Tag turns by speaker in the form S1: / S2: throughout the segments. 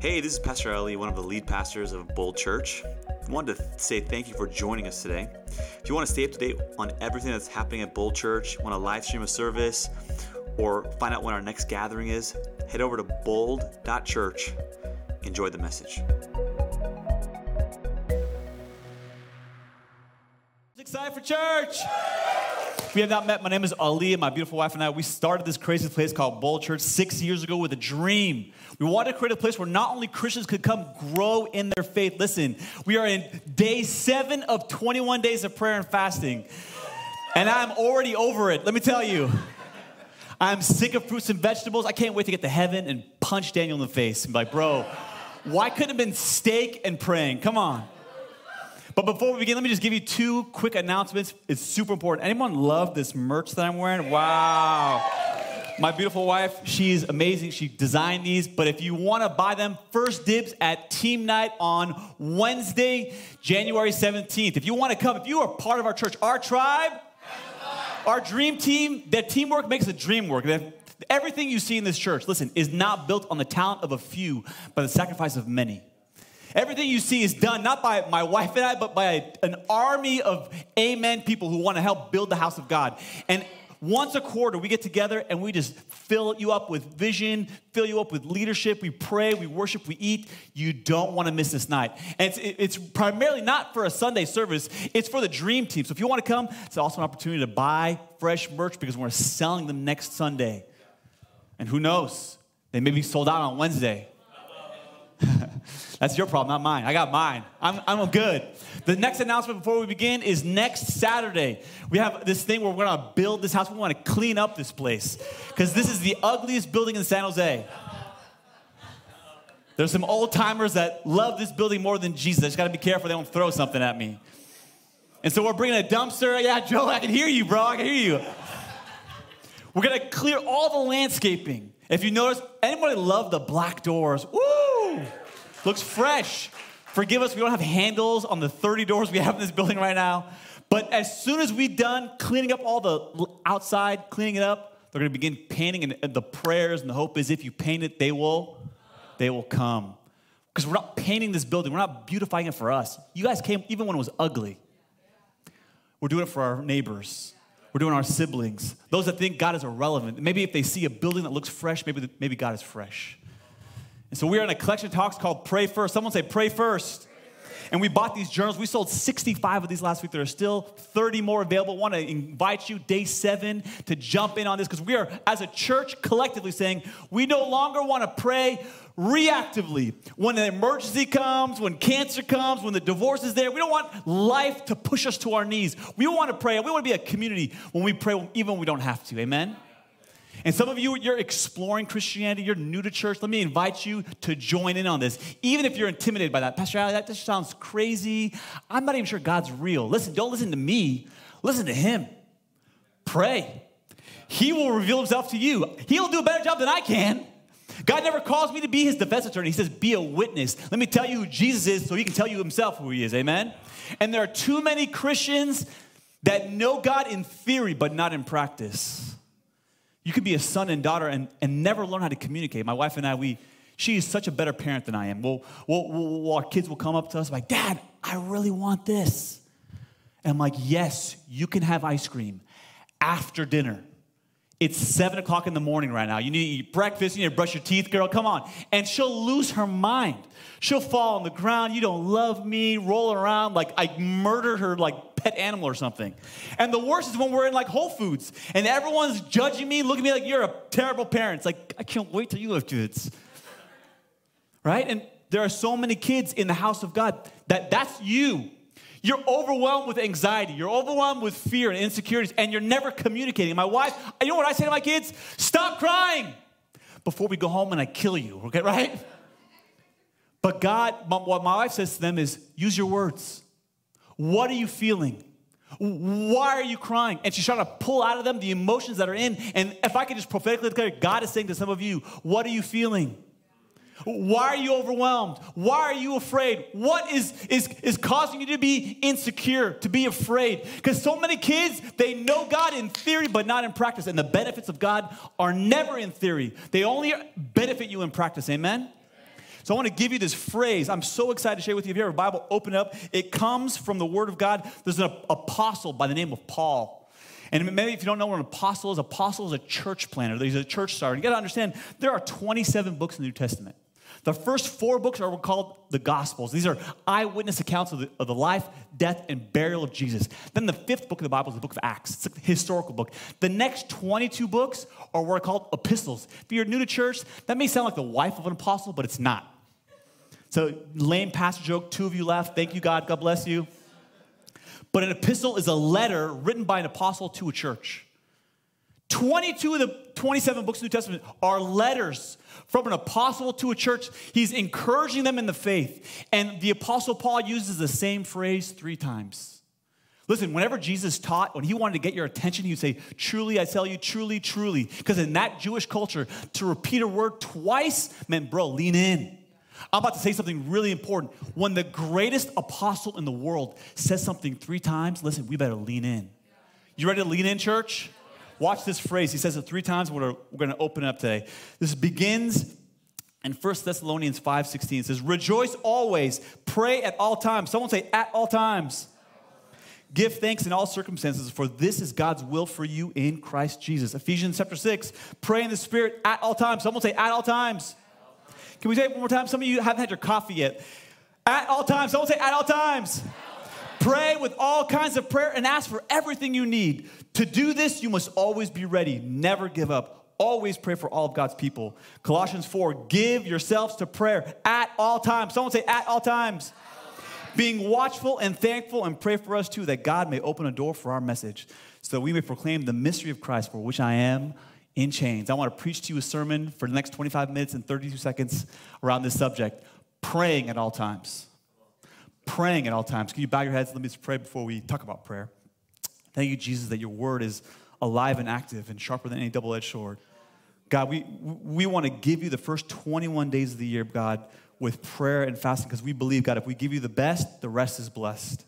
S1: Hey, this is Pastor Ali, one of the lead pastors of Bold Church. I wanted to say thank you for joining us today. If you want to stay up to date on everything that's happening at Bold Church, want to live stream a service, or find out when our next gathering is, head over to bold.church. Enjoy the message.
S2: Excited for church! We have not met, my name is Ali, and my beautiful wife and I, we started this crazy place called Bold Church six years ago with a dream. We wanted to create a place where not only Christians could come grow in their faith. Listen, we are in day seven of 21 days of prayer and fasting, and I'm already over it. Let me tell you. I'm sick of fruits and vegetables. I can't wait to get to heaven and punch Daniel in the face and be like, bro, why couldn't it have been steak and praying? Come on. But before we begin, let me just give you two quick announcements. It's super important. Anyone love this merch that I'm wearing? Wow. My beautiful wife, she's amazing. She designed these. But if you want to buy them, first dibs at team night on Wednesday, January 17th. If you want to come, if you are part of our church, our tribe, our dream team, that teamwork makes the dream work. Everything you see in this church, listen, is not built on the talent of a few, but the sacrifice of many. Everything you see is done not by my wife and I, but by an army of amen people who want to help build the house of God. And once a quarter, we get together and we just fill you up with vision, fill you up with leadership. We pray, we worship, we eat. You don't want to miss this night. And it's, it's primarily not for a Sunday service, it's for the dream team. So if you want to come, it's also an opportunity to buy fresh merch because we're selling them next Sunday. And who knows? They may be sold out on Wednesday. That's your problem, not mine. I got mine. I'm, I'm good. The next announcement before we begin is next Saturday. We have this thing where we're going to build this house. We want to clean up this place because this is the ugliest building in San Jose. There's some old timers that love this building more than Jesus. I just got to be careful they don't throw something at me. And so we're bringing a dumpster. Yeah, Joe, I can hear you, bro. I can hear you. We're going to clear all the landscaping. If you notice, anybody love the black doors? Woo! Looks fresh. Forgive us, we don't have handles on the 30 doors we have in this building right now. But as soon as we're done cleaning up all the outside, cleaning it up, they're going to begin painting. And the prayers and the hope is if you paint it, they will, they will come. Because we're not painting this building, we're not beautifying it for us. You guys came even when it was ugly. We're doing it for our neighbors. We're doing our siblings. Those that think God is irrelevant. Maybe if they see a building that looks fresh, maybe, maybe God is fresh. And so we are in a collection of talks called Pray First. Someone say, Pray First. And we bought these journals. We sold 65 of these last week. There are still 30 more available. I want to invite you, day seven, to jump in on this because we are, as a church, collectively saying we no longer want to pray reactively. When an emergency comes, when cancer comes, when the divorce is there, we don't want life to push us to our knees. We want to pray. We want to be a community when we pray, even when we don't have to. Amen? And some of you, you're exploring Christianity, you're new to church. Let me invite you to join in on this. Even if you're intimidated by that, Pastor Ali, that just sounds crazy. I'm not even sure God's real. Listen, don't listen to me, listen to Him. Pray. He will reveal Himself to you. He'll do a better job than I can. God never calls me to be His defense attorney. He says, be a witness. Let me tell you who Jesus is so He can tell you Himself who He is. Amen? And there are too many Christians that know God in theory, but not in practice. You could be a son and daughter and, and never learn how to communicate. My wife and I, we, she is such a better parent than I am. Well, we'll, we'll, our kids will come up to us like, Dad, I really want this. And I'm like, yes, you can have ice cream after dinner. It's seven o'clock in the morning right now. You need to eat breakfast, you need to brush your teeth, girl, come on. And she'll lose her mind. She'll fall on the ground, you don't love me, roll around like I murdered her like pet animal or something. And the worst is when we're in like Whole Foods and everyone's judging me, looking at me like you're a terrible parent. It's like, I can't wait till you have kids. Right? And there are so many kids in the house of God that that's you. You're overwhelmed with anxiety. You're overwhelmed with fear and insecurities, and you're never communicating. My wife, you know what I say to my kids? Stop crying before we go home and I kill you, okay, right? But God, what my wife says to them is use your words. What are you feeling? Why are you crying? And she's trying to pull out of them the emotions that are in. And if I could just prophetically declare, God is saying to some of you, What are you feeling? Why are you overwhelmed? Why are you afraid? What is, is, is causing you to be insecure, to be afraid? Because so many kids, they know God in theory, but not in practice. And the benefits of God are never in theory, they only benefit you in practice. Amen? So I want to give you this phrase. I'm so excited to share with you. If you have a Bible, open it up. It comes from the Word of God. There's an apostle by the name of Paul. And maybe if you don't know what an apostle is, apostle is a church planner. He's a church starter. You got to understand, there are 27 books in the New Testament. The first four books are called the Gospels. These are eyewitness accounts of the, of the, life, death, and burial of Jesus. Then the fifth book of the Bible is the book of Acts. It's a historical book. The next 22 books are what are called epistles. If you're new to church, that may sound like the wife of an apostle, but it's not. So, lame pastor joke, two of you left. Thank you, God. God bless you. But an epistle is a letter written by an apostle to a church. 22 of the 27 books of the New Testament are letters from an apostle to a church. He's encouraging them in the faith. And the apostle Paul uses the same phrase three times. Listen, whenever Jesus taught, when he wanted to get your attention, he would say, Truly, I tell you, truly, truly. Because in that Jewish culture, to repeat a word twice meant, bro, lean in. I'm about to say something really important. When the greatest apostle in the world says something three times, listen, we better lean in. You ready to lean in, church? Watch this phrase. He says it three times. We're, we're going to open it up today. This begins in 1 Thessalonians 5.16. It says, Rejoice always, pray at all times. Someone say, at all times. Give thanks in all circumstances, for this is God's will for you in Christ Jesus. Ephesians chapter 6, pray in the Spirit at all times. Someone say, at all times. Can we say it one more time? Some of you haven't had your coffee yet. At all times. Someone say, at all times. Pray with all kinds of prayer and ask for everything you need. To do this, you must always be ready. Never give up. Always pray for all of God's people. Colossians 4, give yourselves to prayer at all times. Someone say, at all times. Being watchful and thankful, and pray for us too, that God may open a door for our message, so that we may proclaim the mystery of Christ, for which I am in chains. I want to preach to you a sermon for the next 25 minutes and 32 seconds around this subject praying at all times praying at all times. Can you bow your heads? Let me just pray before we talk about prayer. Thank you, Jesus, that your word is alive and active and sharper than any double edged sword. God, we, we want to give you the first 21 days of the year, God, with prayer and fasting because we believe, God, if we give you the best, the rest is blessed.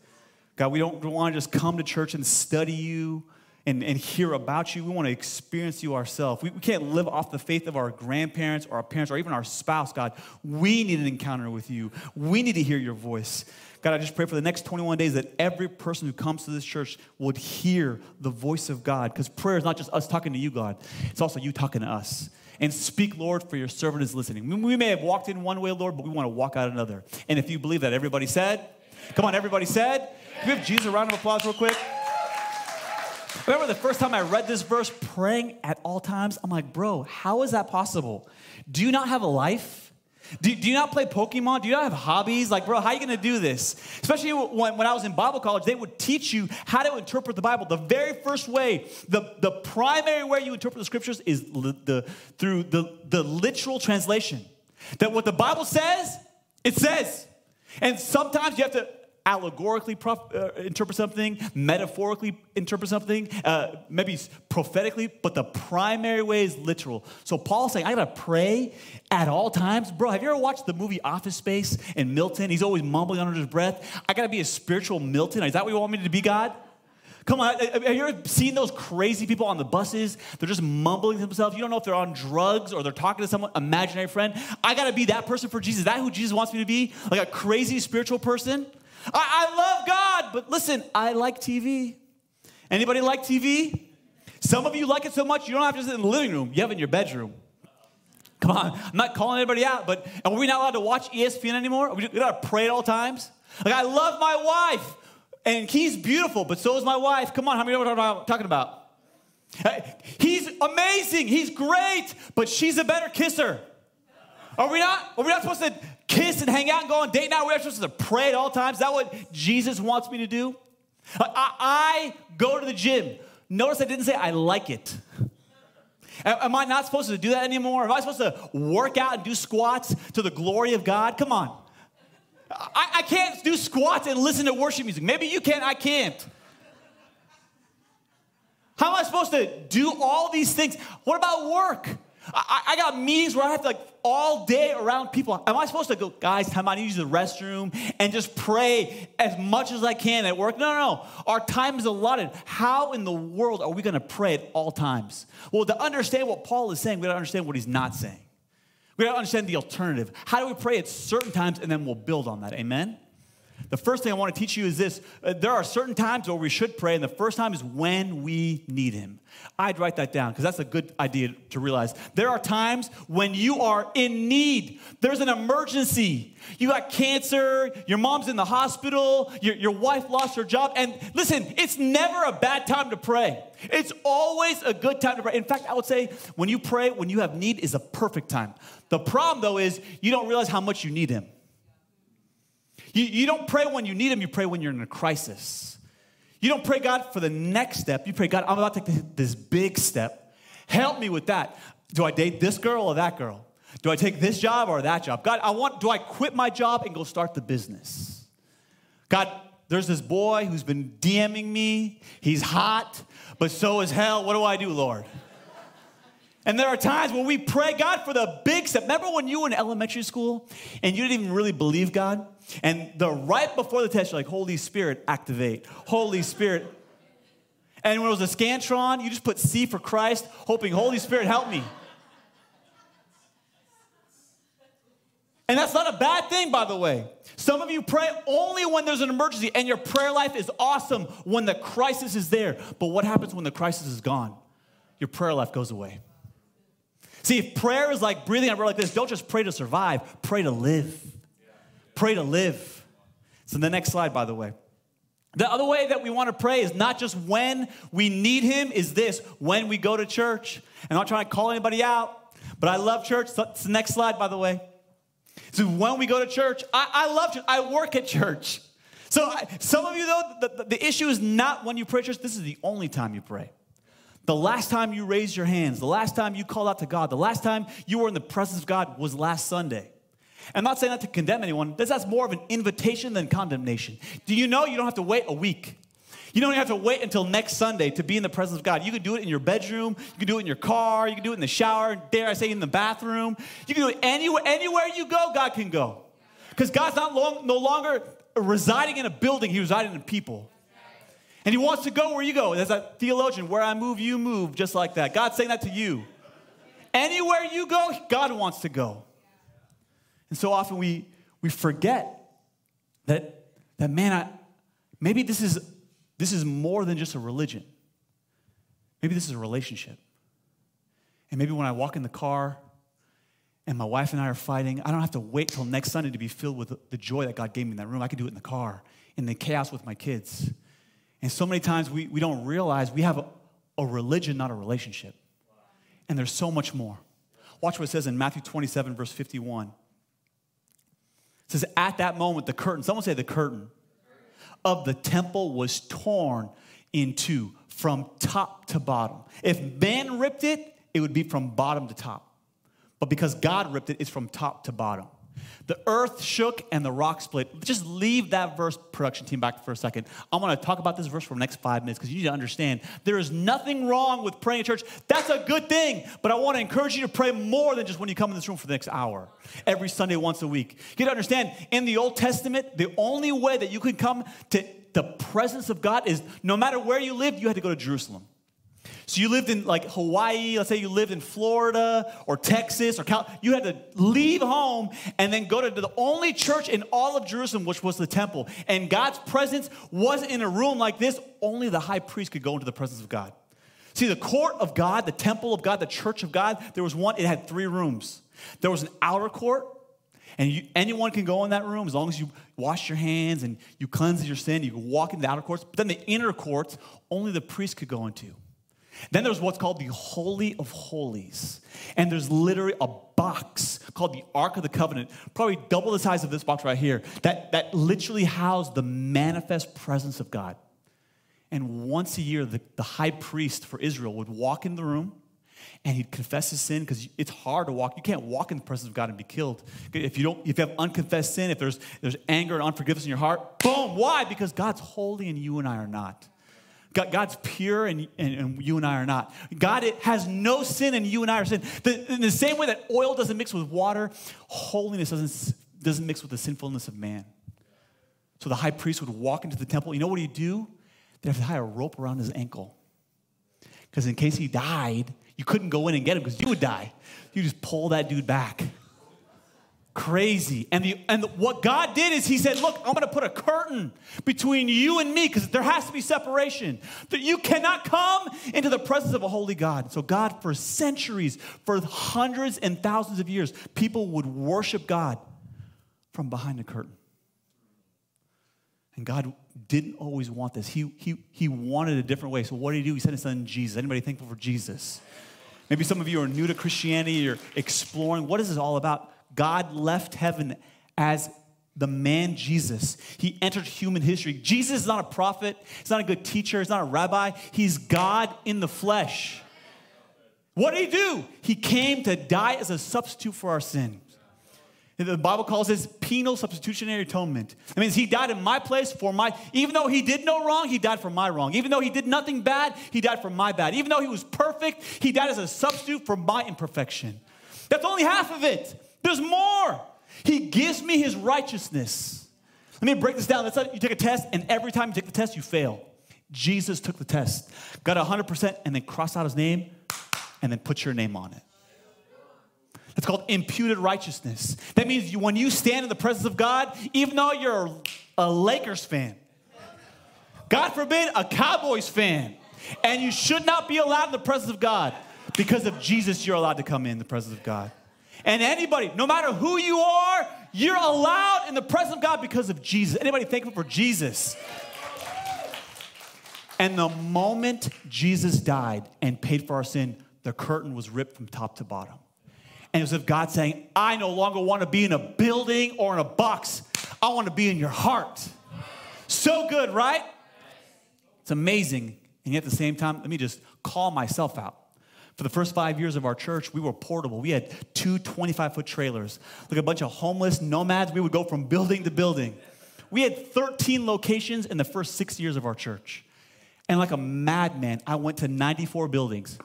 S2: God, we don't want to just come to church and study you and, and hear about you. We want to experience you ourselves. We, we can't live off the faith of our grandparents or our parents or even our spouse, God. We need an encounter with you. We need to hear your voice. God, I just pray for the next 21 days that every person who comes to this church would hear the voice of God. Because prayer is not just us talking to you, God, it's also you talking to us. And speak, Lord, for your servant is listening. We may have walked in one way, Lord, but we want to walk out another. And if you believe that, everybody said, Come on, everybody said. Have Jesus a round of applause real quick? Remember the first time I read this verse, praying at all times? I'm like, bro, how is that possible? Do you not have a life? Do, do you not play Pokemon? Do you not have hobbies? Like, bro, how are you going to do this? Especially when, when I was in Bible college, they would teach you how to interpret the Bible. The very first way, the, the primary way you interpret the scriptures is li- the, through the, the literal translation. That what the Bible says, it says. And sometimes you have to allegorically prof- uh, interpret something, metaphorically interpret something, uh, maybe prophetically, but the primary way is literal. So Paul's saying, I gotta pray at all times. Bro, have you ever watched the movie Office Space and Milton? He's always mumbling under his breath. I gotta be a spiritual Milton. Is that what you want me to be, God? Come on, have you ever seen those crazy people on the buses? They're just mumbling to themselves. You don't know if they're on drugs or they're talking to someone, imaginary friend. I gotta be that person for Jesus. Is that who Jesus wants me to be? Like a crazy spiritual person? I, I love God, but listen, I like TV. Anybody like TV? Some of you like it so much you don't have to sit in the living room, you have it in your bedroom. Come on, I'm not calling anybody out, but are we not allowed to watch ESPN anymore? Are we gotta pray at all times? Like, I love my wife, and he's beautiful, but so is my wife. Come on, how many know what I'm talking about? He's amazing, he's great, but she's a better kisser. Are we not? Are we not supposed to kiss and hang out and go on date night? We're supposed to pray at all times. Is that what Jesus wants me to do? I, I go to the gym. Notice I didn't say I like it. Am I not supposed to do that anymore? Am I supposed to work out and do squats to the glory of God? Come on. I, I can't do squats and listen to worship music. Maybe you can, I can't. How am I supposed to do all these things? What about work? I, I, got meetings where I have to like all day around people. Am I supposed to go, guys, time I need to use the restroom and just pray as much as I can at work? No, no, no. Our time is allotted. How in the world are we going to pray at all times? Well, to understand what Paul is saying, we got to understand what he's not saying. We gotta understand the alternative. How do we pray at certain times and then we'll build on that? Amen? The first thing I want to teach you is this uh, there are certain times where we should pray, and the first time is when we need Him. I'd write that down because that's a good idea to realize. There are times when you are in need, there's an emergency. You got cancer, your mom's in the hospital, your, your wife lost her job, and listen, it's never a bad time to pray. It's always a good time to pray. In fact, I would say when you pray, when you have need, is a perfect time. The problem, though, is you don't realize how much you need Him. You, you don't pray when you need Him, you pray when you're in a crisis. You don't pray God for the next step. You pray, God, I'm about to take this big step. Help me with that. Do I date this girl or that girl? Do I take this job or that job? God, I want, do I quit my job and go start the business? God, there's this boy who's been DMing me. He's hot, but so is hell. What do I do, Lord? And there are times when we pray God for the big step. Remember when you were in elementary school and you didn't even really believe God? And the right before the test, you're like, Holy Spirit, activate. Holy Spirit. And when it was a Scantron, you just put C for Christ, hoping, Holy Spirit, help me. And that's not a bad thing, by the way. Some of you pray only when there's an emergency, and your prayer life is awesome when the crisis is there. But what happens when the crisis is gone? Your prayer life goes away. See, if prayer is like breathing, I wrote like this don't just pray to survive, pray to live. Pray to live. So, the next slide, by the way. The other way that we want to pray is not just when we need Him, is this when we go to church. And I'm not trying to call anybody out, but I love church. It's the next slide, by the way. So, when we go to church, I, I love church. I work at church. So, I, some of you, though, the, the issue is not when you pray church, this is the only time you pray. The last time you raised your hands, the last time you called out to God, the last time you were in the presence of God was last Sunday. I'm not saying that to condemn anyone. That's more of an invitation than condemnation. Do you know you don't have to wait a week? You don't have to wait until next Sunday to be in the presence of God. You can do it in your bedroom, you can do it in your car, you can do it in the shower, dare I say in the bathroom. You can do it anywhere, anywhere you go, God can go. Because God's not long, no longer residing in a building, He resides in people. And He wants to go where you go. There's that theologian, where I move, you move, just like that. God's saying that to you. Anywhere you go, God wants to go. And so often we, we forget that, that man, I, maybe this is, this is more than just a religion. Maybe this is a relationship. And maybe when I walk in the car and my wife and I are fighting, I don't have to wait till next Sunday to be filled with the joy that God gave me in that room. I can do it in the car, in the chaos with my kids. And so many times we, we don't realize we have a, a religion, not a relationship. And there's so much more. Watch what it says in Matthew 27, verse 51. It says, At that moment, the curtain, someone say the curtain, of the temple was torn in two from top to bottom. If man ripped it, it would be from bottom to top. But because God ripped it, it's from top to bottom. The earth shook and the rock split. Just leave that verse, production team, back for a second. I want to talk about this verse for the next five minutes because you need to understand there is nothing wrong with praying church. That's a good thing, but I want to encourage you to pray more than just when you come in this room for the next hour, every Sunday, once a week. You got to understand, in the Old Testament, the only way that you could come to the presence of God is no matter where you lived, you had to go to Jerusalem. So you lived in like Hawaii, let's say you lived in Florida or Texas or Cal, you had to leave home and then go to the only church in all of Jerusalem, which was the temple. And God's presence wasn't in a room like this, only the high priest could go into the presence of God. See, the court of God, the temple of God, the church of God, there was one, it had three rooms. There was an outer court, and you, anyone can go in that room as long as you wash your hands and you cleanse your sin. You can walk into the outer courts. But then the inner courts, only the priest could go into. Then there's what's called the Holy of Holies. And there's literally a box called the Ark of the Covenant, probably double the size of this box right here, that, that literally housed the manifest presence of God. And once a year, the, the high priest for Israel would walk in the room and he'd confess his sin because it's hard to walk. You can't walk in the presence of God and be killed. If you don't, if you have unconfessed sin, if there's, there's anger and unforgiveness in your heart, boom, why? Because God's holy and you and I are not. God, God's pure and, and, and, you and I are not. God has no sin and you and I are sin. The, in the same way that oil doesn't mix with water, holiness doesn't, doesn't mix with the sinfulness of man. So the high priest would walk into the temple. You know what he'd do? They'd have to tie a rope around his ankle. Because in case he died, you couldn't go in and get him because you would die. You just pull that dude back. Crazy. And, the, and what God did is He said, Look, I'm going to put a curtain between you and me because there has to be separation. That you cannot come into the presence of a holy God. So, God, for centuries, for hundreds and thousands of years, people would worship God from behind the curtain. And God didn't always want this. He, he, he wanted a different way. So, what did He do? He sent His Son Jesus. Anybody thankful for Jesus? Maybe some of you are new to Christianity, you're exploring. What is this all about? God left heaven as the man Jesus. He entered human history. Jesus is not a prophet, he's not a good teacher, he's not a rabbi. He's God in the flesh. What did he do? He came to die as a substitute for our sin. The Bible calls this penal substitutionary atonement. That means he died in my place for my, even though he did no wrong, he died for my wrong. Even though he did nothing bad, he died for my bad. Even though he was perfect, he died as a substitute for my imperfection. That's only half of it. There's more. He gives me his righteousness. Let me break this down. Let's say you take a test, and every time you take the test, you fail. Jesus took the test, got 100%, and then crossed out his name, and then put your name on it. That's called imputed righteousness. That means when you stand in the presence of God, even though you're a Lakers fan, God forbid, a Cowboys fan, and you should not be allowed in the presence of God, because of Jesus, you're allowed to come in the presence of God. And anybody, no matter who you are, you're allowed in the presence of God because of Jesus. Anybody thankful for Jesus? And the moment Jesus died and paid for our sin, the curtain was ripped from top to bottom. And it was of God saying, I no longer want to be in a building or in a box. I want to be in your heart. So good, right? It's amazing. And yet at the same time, let me just call myself out. For the first five years of our church, we were portable. We had two 25 foot trailers. Like a bunch of homeless nomads, we would go from building to building. We had 13 locations in the first six years of our church. And like a madman, I went to 94 buildings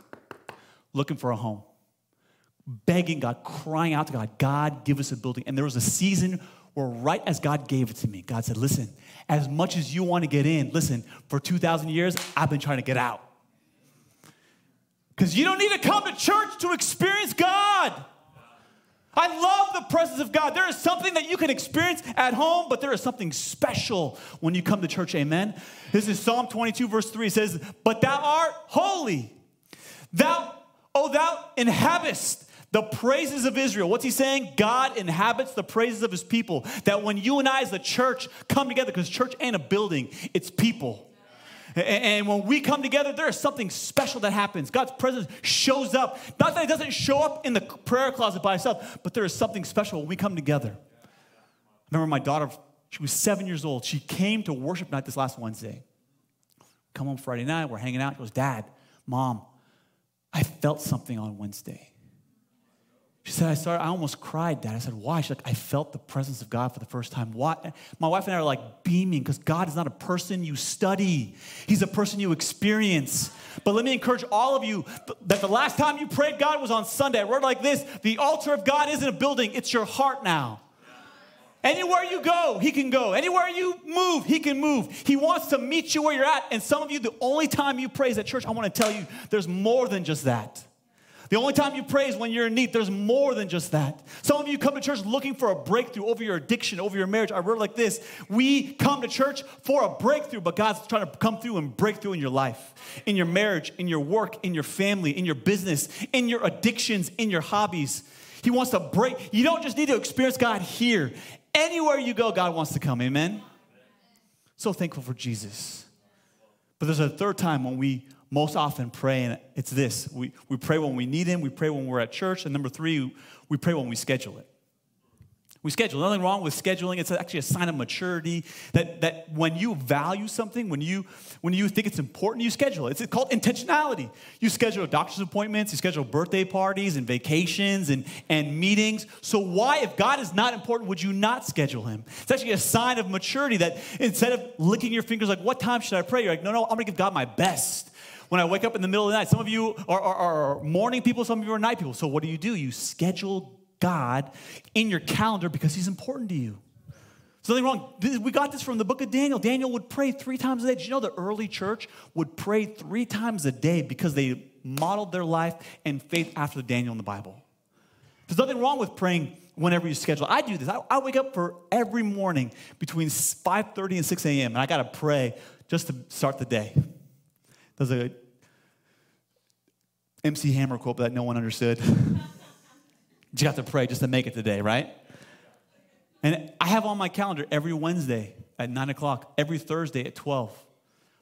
S2: looking for a home, begging God, crying out to God, God, give us a building. And there was a season where, right as God gave it to me, God said, Listen, as much as you want to get in, listen, for 2,000 years, I've been trying to get out. Because you don't need to come to church to experience God. I love the presence of God. There is something that you can experience at home, but there is something special when you come to church. Amen. This is Psalm 22, verse 3. It says, But thou art holy. Thou, oh, thou inhabitest the praises of Israel. What's he saying? God inhabits the praises of his people. That when you and I, as the church, come together, because church ain't a building, it's people. And when we come together, there is something special that happens. God's presence shows up. Not that it doesn't show up in the prayer closet by itself, but there is something special when we come together. I remember my daughter, she was seven years old. She came to worship night this last Wednesday. Come home Friday night, we're hanging out. She goes, Dad, Mom, I felt something on Wednesday. She said, I started, I almost cried, Dad. I said, why? She's like, I felt the presence of God for the first time. Why? My wife and I are like beaming because God is not a person you study. He's a person you experience. But let me encourage all of you that the last time you prayed God was on Sunday. A word like this, the altar of God isn't a building, it's your heart now. Anywhere you go, he can go. Anywhere you move, he can move. He wants to meet you where you're at. And some of you, the only time you praise at church, I want to tell you, there's more than just that. The only time you pray is when you're in need. There's more than just that. Some of you come to church looking for a breakthrough over your addiction, over your marriage. I wrote like this We come to church for a breakthrough, but God's trying to come through and break through in your life, in your marriage, in your work, in your family, in your business, in your addictions, in your hobbies. He wants to break. You don't just need to experience God here. Anywhere you go, God wants to come. Amen? So thankful for Jesus. But there's a third time when we most often pray, and it's this we, we pray when we need Him, we pray when we're at church, and number three, we pray when we schedule it. We schedule. Nothing wrong with scheduling. It's actually a sign of maturity that, that when you value something, when you, when you think it's important, you schedule it. It's called intentionality. You schedule doctor's appointments, you schedule birthday parties and vacations and, and meetings. So, why, if God is not important, would you not schedule Him? It's actually a sign of maturity that instead of licking your fingers like, what time should I pray? You're like, no, no, I'm going to give God my best when I wake up in the middle of the night. Some of you are, are, are, morning people, some of you are night people. So what do you do? You schedule God in your calendar because he's important to you. There's nothing wrong. We got this from the book of Daniel. Daniel would pray three times a day. Did you know the early church would pray three times a day because they modeled their life and faith after Daniel in the Bible? There's nothing wrong with praying whenever you schedule. I do this. I, I wake up for every morning between 5:30 and 6 a.m. and I gotta pray just to start the day. There's a MC Hammer quote that no one understood. you got to pray just to make it today, right? And I have on my calendar every Wednesday at 9 o'clock, every Thursday at 12.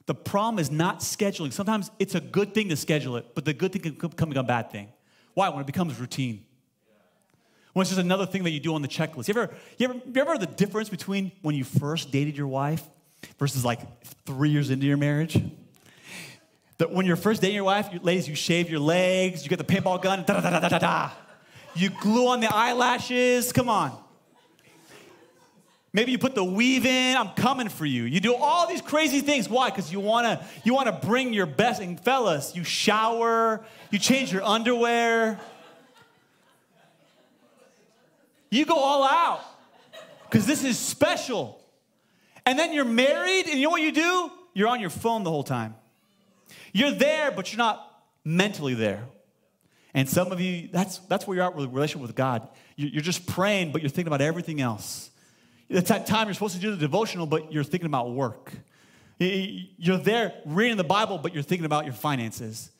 S2: The problem is not scheduling. Sometimes it's a good thing to schedule it, but the good thing can become a bad thing. Why? When it becomes routine. When it's just another thing that you do on the checklist. You ever, you ever, you ever heard the difference between when you first dated your wife versus like three years into your marriage? That when you're first dating your wife, you, ladies, you shave your legs, you get the paintball gun, da da da da da da. You glue on the eyelashes. Come on. Maybe you put the weave in. I'm coming for you. You do all these crazy things. Why? Because you wanna you wanna bring your best. And fellas, you shower, you change your underwear. You go all out because this is special. And then you're married, and you know what you do? You're on your phone the whole time. You're there, but you're not mentally there. And some of you, that's, that's where you're at with relationship with God. You're just praying, but you're thinking about everything else. It's that time you're supposed to do the devotional, but you're thinking about work. You're there reading the Bible, but you're thinking about your finances.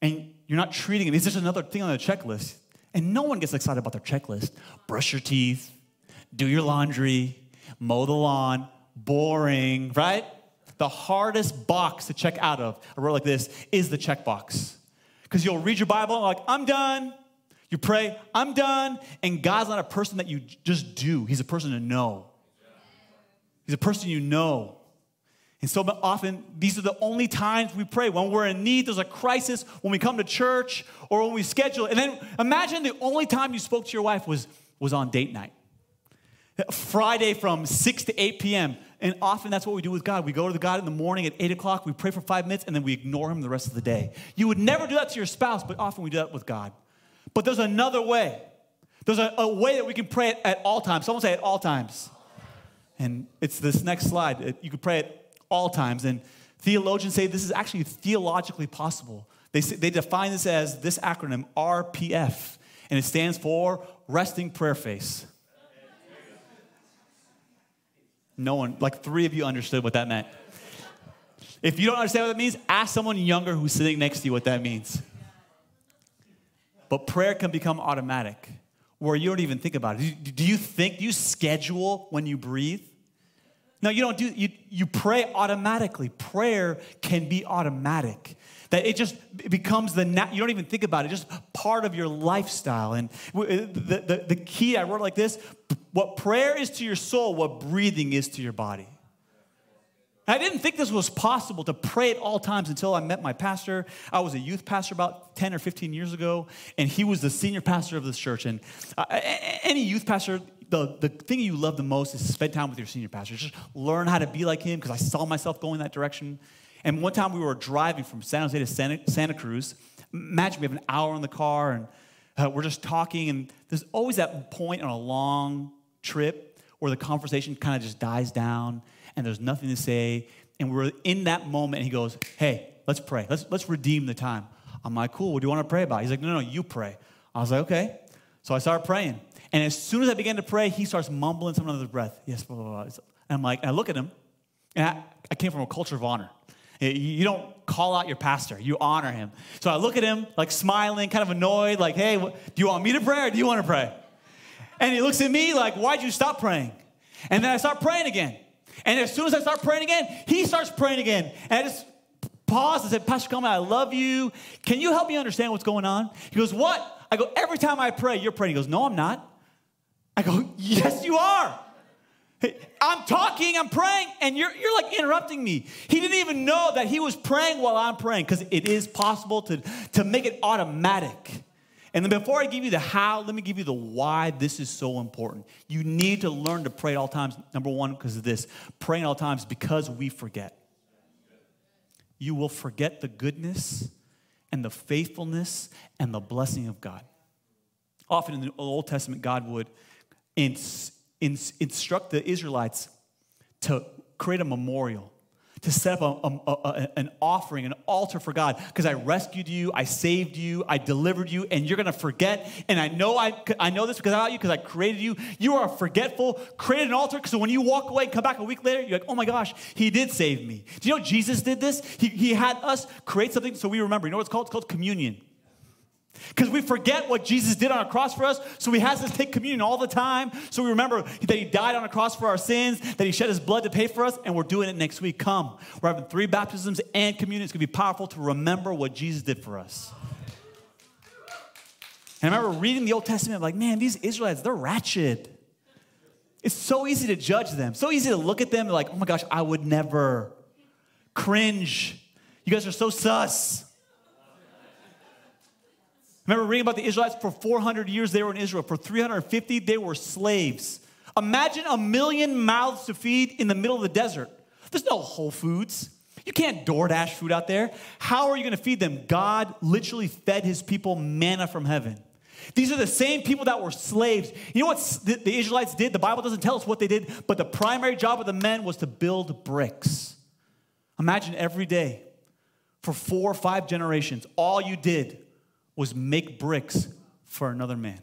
S2: And you're not treating it. It's just another thing on the checklist. And no one gets excited about their checklist. Brush your teeth, do your laundry, mow the lawn. Boring, right? The hardest box to check out of a word like this is the checkbox. Because you'll read your Bible and like, I'm done. You pray, I'm done. And God's not a person that you just do, He's a person to know. He's a person you know. And so often, these are the only times we pray. When we're in need, there's a crisis, when we come to church, or when we schedule. And then imagine the only time you spoke to your wife was, was on date night. Friday from 6 to 8 p.m. And often that's what we do with God. We go to God in the morning at 8 o'clock, we pray for five minutes, and then we ignore Him the rest of the day. You would never do that to your spouse, but often we do that with God. But there's another way. There's a, a way that we can pray at, at all times. Someone say at all times. And it's this next slide. You can pray at all times. And theologians say this is actually theologically possible. They, say, they define this as this acronym, RPF, and it stands for Resting Prayer Face. No one, like three of you understood what that meant. If you don't understand what that means, ask someone younger who's sitting next to you what that means. But prayer can become automatic, where you don't even think about it. Do you think, do you schedule when you breathe? No, you don't do, you, you pray automatically. Prayer can be automatic. That it just it becomes the, you don't even think about it, just part of your lifestyle. And the, the, the key, I wrote like this what prayer is to your soul, what breathing is to your body. I didn't think this was possible to pray at all times until I met my pastor. I was a youth pastor about 10 or 15 years ago, and he was the senior pastor of this church. And uh, any youth pastor, the, the thing you love the most is spend time with your senior pastor. Just learn how to be like him because I saw myself going that direction. And one time we were driving from San Jose to Santa, Santa Cruz. Imagine we have an hour in the car and uh, we're just talking, and there's always that point on a long trip where the conversation kind of just dies down and there's nothing to say. And we're in that moment, and he goes, Hey, let's pray. Let's, let's redeem the time. I'm like, Cool, what do you want to pray about? He's like, No, no, you pray. I was like, Okay. So I started praying. And as soon as I began to pray, he starts mumbling something under his breath. Yes, blah, blah, blah. And I'm like, I look at him, and I, I came from a culture of honor. You don't call out your pastor, you honor him. So I look at him, like smiling, kind of annoyed, like, hey, do you want me to pray or do you want to pray? And he looks at me like, why'd you stop praying? And then I start praying again. And as soon as I start praying again, he starts praying again. And I just pause and said, Pastor Coleman, I love you. Can you help me understand what's going on? He goes, What? I go, Every time I pray, you're praying. He goes, No, I'm not. I go, Yes, you are. I'm talking, I'm praying, and you're, you're like interrupting me. He didn't even know that he was praying while I'm praying because it is possible to, to make it automatic. And then before I give you the how, let me give you the why this is so important. You need to learn to pray at all times. Number one, because of this praying at all times because we forget. You will forget the goodness and the faithfulness and the blessing of God. Often in the Old Testament, God would ins- ins- instruct the Israelites to create a memorial, to set up a, a, a, an offering, an altar for God, because I rescued you, I saved you, I delivered you, and you're gonna forget. And I know I, I know this because I about you, because I created you. You are forgetful. Create an altar, so when you walk away and come back a week later, you're like, oh my gosh, he did save me. Do you know Jesus did this? He, he had us create something so we remember. You know what it's called? It's called communion. Because we forget what Jesus did on a cross for us, so he has us take communion all the time. So we remember that he died on a cross for our sins, that he shed his blood to pay for us, and we're doing it next week. Come. We're having three baptisms and communion. It's going to be powerful to remember what Jesus did for us. And I remember reading the Old Testament, I'm like, man, these Israelites, they're ratchet. It's so easy to judge them, so easy to look at them like, oh my gosh, I would never. Cringe. You guys are so sus. Remember reading about the Israelites for 400 years they were in Israel. For 350 they were slaves. Imagine a million mouths to feed in the middle of the desert. There's no Whole Foods. You can't DoorDash food out there. How are you going to feed them? God literally fed his people manna from heaven. These are the same people that were slaves. You know what the Israelites did? The Bible doesn't tell us what they did, but the primary job of the men was to build bricks. Imagine every day for four or five generations, all you did was make bricks for another man.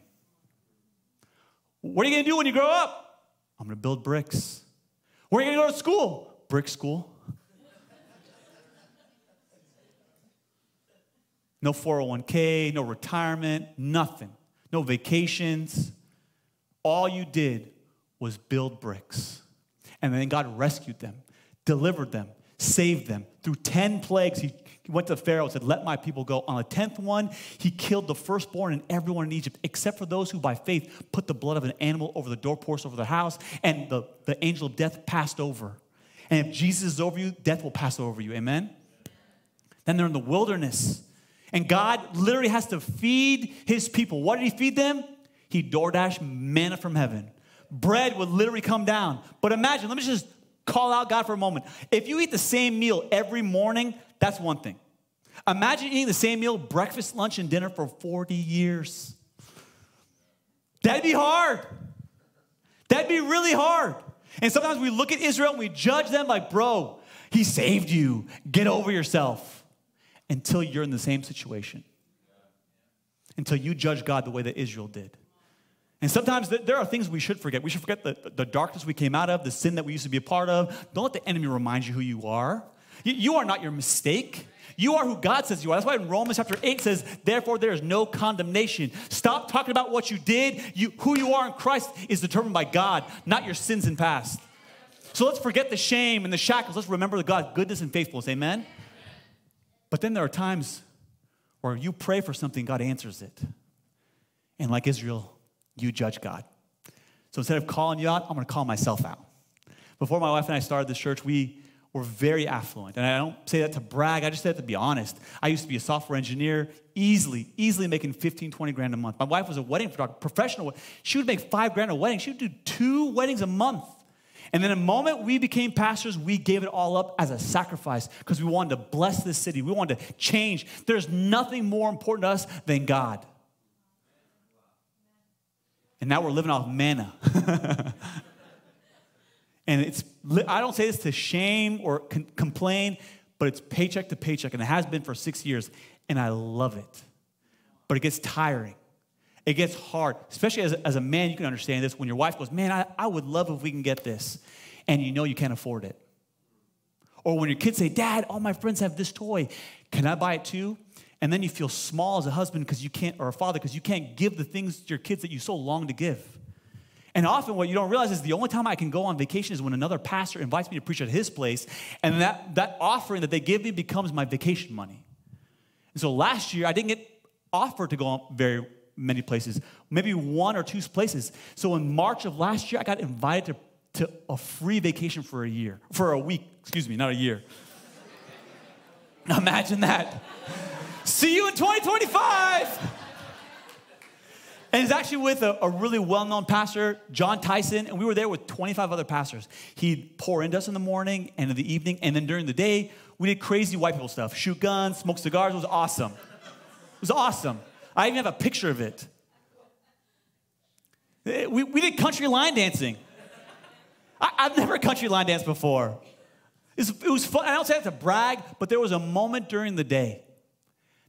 S2: What are you gonna do when you grow up? I'm gonna build bricks. Where are you gonna go to school? Brick school. No 401k, no retirement, nothing. No vacations. All you did was build bricks. And then God rescued them, delivered them, saved them. Through 10 plagues, He went to Pharaoh and said, Let my people go. On the 10th one, he killed the firstborn and everyone in Egypt, except for those who by faith put the blood of an animal over the doorpost over their house, and the, the angel of death passed over. And if Jesus is over you, death will pass over you. Amen? Then they're in the wilderness. And God literally has to feed his people. What did he feed them? He DoorDash manna from heaven. Bread would literally come down. But imagine, let me just call out God for a moment. If you eat the same meal every morning, that's one thing. Imagine eating the same meal, breakfast, lunch, and dinner for 40 years. That'd be hard. That'd be really hard. And sometimes we look at Israel and we judge them like, bro, he saved you. Get over yourself. Until you're in the same situation. Until you judge God the way that Israel did. And sometimes there are things we should forget. We should forget the, the darkness we came out of, the sin that we used to be a part of. Don't let the enemy remind you who you are. You are not your mistake. You are who God says you are. That's why in Romans chapter 8 says, therefore there is no condemnation. Stop talking about what you did. You, who you are in Christ is determined by God, not your sins in past. So let's forget the shame and the shackles. Let's remember the God, goodness and faithfulness. Amen? But then there are times where you pray for something, God answers it. And like Israel, you judge God. So instead of calling you out, I'm going to call myself out. Before my wife and I started this church, we were very affluent. And I don't say that to brag, I just say that to be honest. I used to be a software engineer, easily, easily making 15, 20 grand a month. My wife was a wedding photographer, professional. She would make five grand a wedding. She would do two weddings a month. And then the moment we became pastors, we gave it all up as a sacrifice because we wanted to bless this city. We wanted to change. There's nothing more important to us than God. And now we're living off manna. And it's, I don't say this to shame or complain, but it's paycheck to paycheck, and it has been for six years, and I love it. But it gets tiring. It gets hard, especially as a, as a man, you can understand this when your wife goes, Man, I, I would love if we can get this, and you know you can't afford it. Or when your kids say, Dad, all my friends have this toy, can I buy it too? And then you feel small as a husband because you can't, or a father, because you can't give the things to your kids that you so long to give. And often, what you don't realize is the only time I can go on vacation is when another pastor invites me to preach at his place, and that, that offering that they give me becomes my vacation money. And so last year, I didn't get offered to go on very many places, maybe one or two places. So in March of last year, I got invited to, to a free vacation for a year, for a week, excuse me, not a year. Imagine that. See you in 2025. And it's actually with a, a really well known pastor, Jon Tyson, and we were there with 25 other pastors. He'd pour into us in the morning and in the evening, and then during the day, we did crazy white people stuff shoot guns, smoke cigars. It was awesome. It was awesome. I even have a picture of it. Eh, we, we did country line dancing. I, have never country line danced before. It was, it was fun. I don't say that to brag, but there was a moment during the day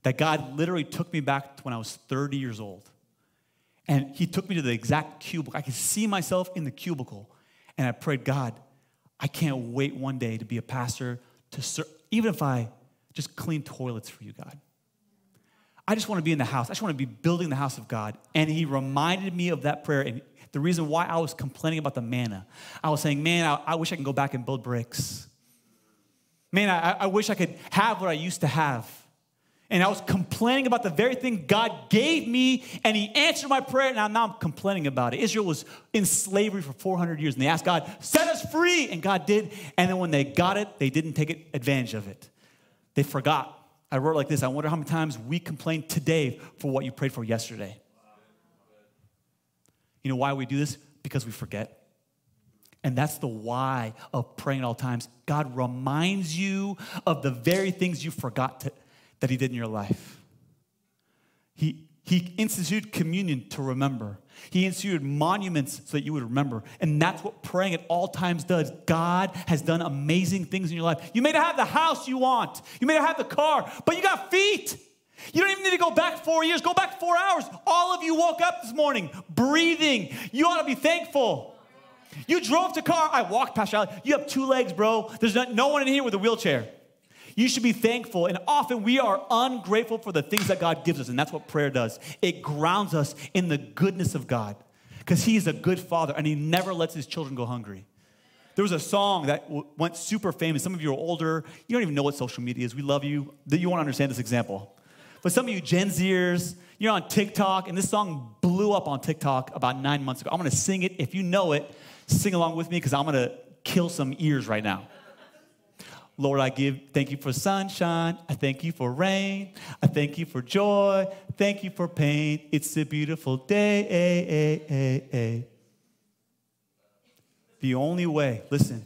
S2: that God literally took me back to when I was 30 years old. And He took me to the exact cubicle. I could see myself in the cubicle. And I prayed, God, I can't wait one day to be a pastor, to serve, even if I just clean toilets for you, God. I just want to be in the house. I just want to be building the house of God. And He reminded me of that prayer. And the reason why I was complaining about the manna, I was saying, man, I, I wish I could go back and build bricks. Man, I, I wish I could have what I used to have. And I was complaining about the very thing God gave me, and He answered my prayer, and now, I'm complaining about it. Israel was in slavery for 400 years, and they asked God, set us free, and God did. And then when they got it, they didn't take advantage of it. They forgot. I wrote like this I wonder how many times we complain today for what you prayed for yesterday. You know why we do this? Because we forget. And that's the why of praying at all times. God reminds you of the very things you forgot to, that He did in your life. He, he instituted communion to remember. He instituted monuments so that you would remember. And that's what praying at all times does. God has done amazing things in your life. You may not have the house you want, you may not have the car, but you got feet. You don't even need to go back four years, go back four hours. All of you woke up this morning breathing. You ought to be thankful. You drove to car. I walked past you. You have two legs, bro. There's no, no one in here with a wheelchair. You should be thankful. And often we are ungrateful for the things that God gives us. And that's what prayer does it grounds us in the goodness of God because He is a good father and He never lets His children go hungry. There was a song that went super famous. Some of you are older. You don't even know what social media is. We love you. You won't understand this example. But some of you Gen Zers, you're on TikTok, and this song blew up on TikTok about nine months ago. I'm gonna sing it. If you know it, sing along with me because I'm gonna kill some ears right now. Lord, I give thank you for sunshine. I thank you for rain. I thank you for joy. Thank you for pain. It's a beautiful day. The only way, listen,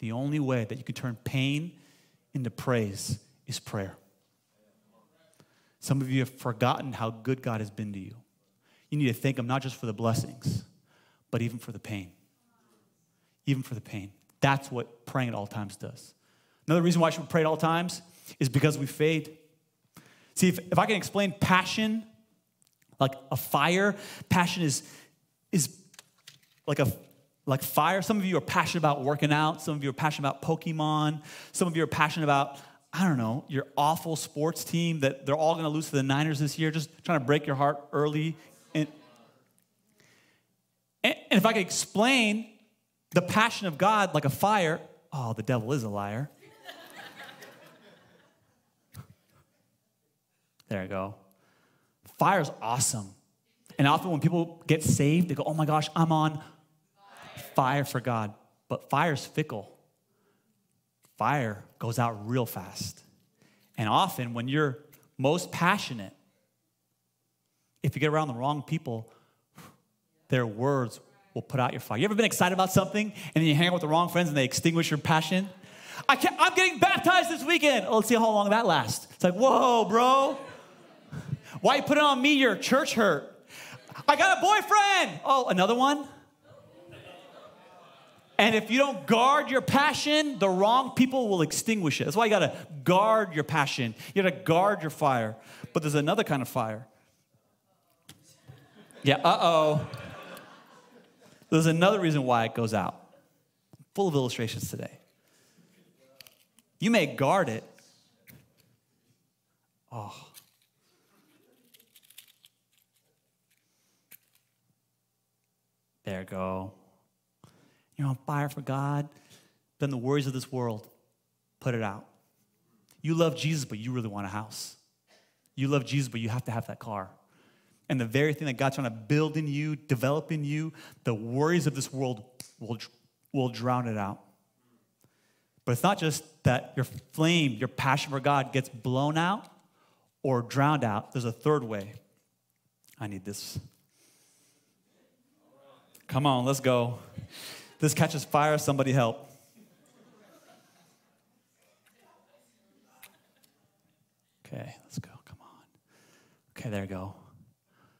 S2: the only way that you can turn pain into praise is prayer. Some of you have forgotten how good God has been to you. You need to thank Him not just for the blessings, but even for the pain. Even for the pain. That's what praying at all times does. Another reason why I should pray at all times is because we fade. See, if, if I can explain passion like a fire, passion is, is like a like fire. Some of you are passionate about working out, some of you are passionate about Pokemon, some of you are passionate about, I don't know, your awful sports team that they're all gonna lose to the Niners this year, just trying to break your heart early. And, and, and if I could explain the passion of God like a fire, oh, the devil is a liar. There you go. Fire's awesome. And often when people get saved, they go, oh my gosh, I'm on fire for God. But fire's fickle. Fire goes out real fast. And often when you're most passionate, if you get around the wrong people, their words will put out your fire. You ever been excited about something and then you hang out with the wrong friends and they extinguish your passion? I am getting baptized this weekend. Oh, let's see how long that lasts. It's like, whoa, bro. Why you put it on me? Your church hurt. I got a boyfriend. Oh, another one? And if you don't guard your passion, the wrong people will extinguish it. That's why you gotta guard your passion. You gotta guard your fire. But there's another kind of fire. Yeah, uh oh. There's another reason why it goes out. Full of illustrations today. You may guard it. Oh. There go. You're on fire for God. Then the worries of this world, put it out. You love Jesus, but you really want a house. You love Jesus, but you have to have that car. And the very thing that God's trying to build in you, develop in you, the worries of this world will, will drown it out. But it's not just that your flame, your passion for God gets blown out or drowned out. There's a third way. I need this. Come on, let's go. This catches fire, somebody help. Okay, let's go. Come on. Okay, there you go.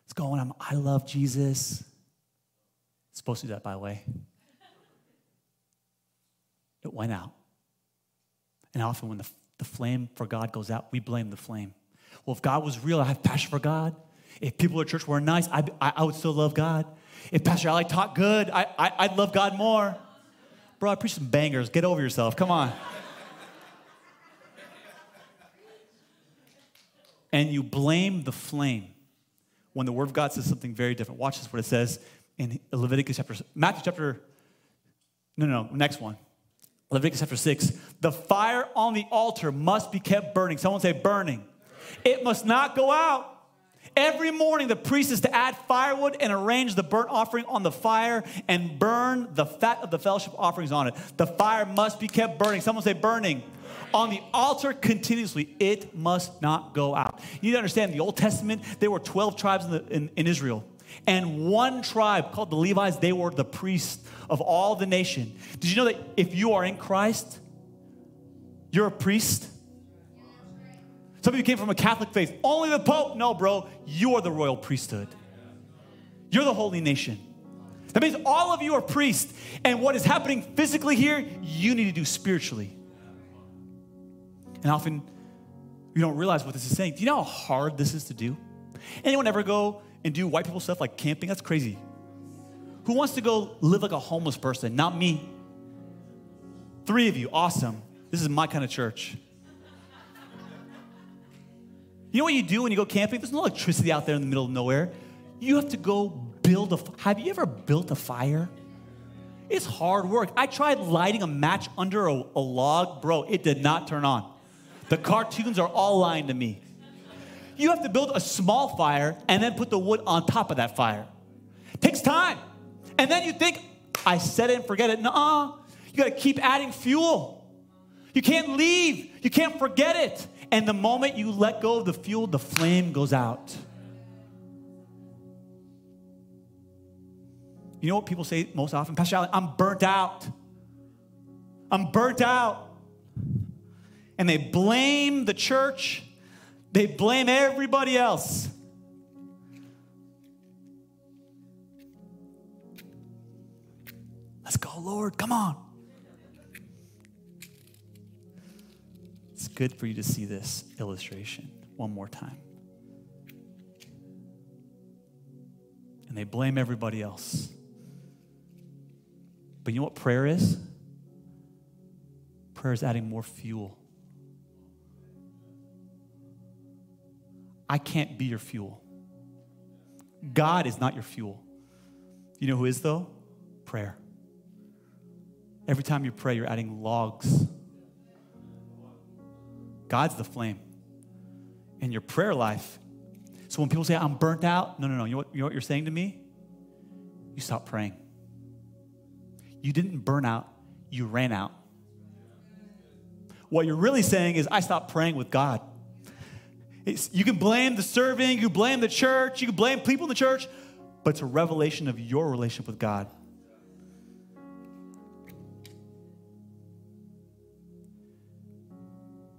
S2: It's going. I'm, I love Jesus. It's supposed to do that, by the way. It went out. And often when the, the flame for God goes out, we blame the flame. Well, if God was real, I have passion for God. If people at church were nice, I, I, I would still love God. If Pastor Ali taught good, I, I, I'd love God more. Bro, I preach some bangers. Get over yourself. Come on. and you blame the flame when the Word of God says something very different. Watch this, what it says in Leviticus chapter, Matthew chapter, no, no, next one. Leviticus chapter 6. The fire on the altar must be kept burning. Someone say burning. It must not go out. Every morning, the priest is to add firewood and arrange the burnt offering on the fire and burn the fat of the fellowship offerings on it. The fire must be kept burning. Someone say burning. On the altar continuously, it must not go out. You need to understand the Old Testament, there were 12 tribes in, the, in, in Israel. And one tribe called the Levites, they were the priests of all the nation. Did you know that if you are in Christ, you're a priest? Some of you came from a Catholic faith. Only the Pope? No, bro. You are the royal priesthood. You're the holy nation. That means all of you are priests. And what is happening physically here, you need to do spiritually. And often you don't realize what this is saying. Do you know how hard this is to do? Anyone ever go and do white people stuff like camping? That's crazy. Who wants to go live like a homeless person? Not me. Three of you, awesome. This is my kind of church. You know what you do when you go camping? There's no electricity out there in the middle of nowhere. You have to go build a. Have you ever built a fire? It's hard work. I tried lighting a match under a, a log, bro. It did not turn on. The cartoons are all lying to me. You have to build a small fire and then put the wood on top of that fire. It takes time. And then you think, I said it and forget it. Nuh-uh. You gotta keep adding fuel. You can't leave. You can't forget it. And the moment you let go of the fuel, the flame goes out. You know what people say most often? Pastor Ali, I'm burnt out. I'm burnt out. And they blame the church, they blame everybody else. Let's go, Lord. Come on. It's good for you to see this illustration one more time. And they blame everybody else. But you know what prayer is? Prayer is adding more fuel. I can't be your fuel. God is not your fuel. You know who is, though? Prayer. Every time you pray, you're adding logs God's the flame. in your prayer life. So when people say, I'm burnt out, no, no, no. You know what, you know what you're saying to me? You stop praying. You didn't burn out, you ran out. What you're really saying is, I stopped praying with God. It's, you can blame the serving, you blame the church, you can blame people in the church, but it's a revelation of your relationship with God.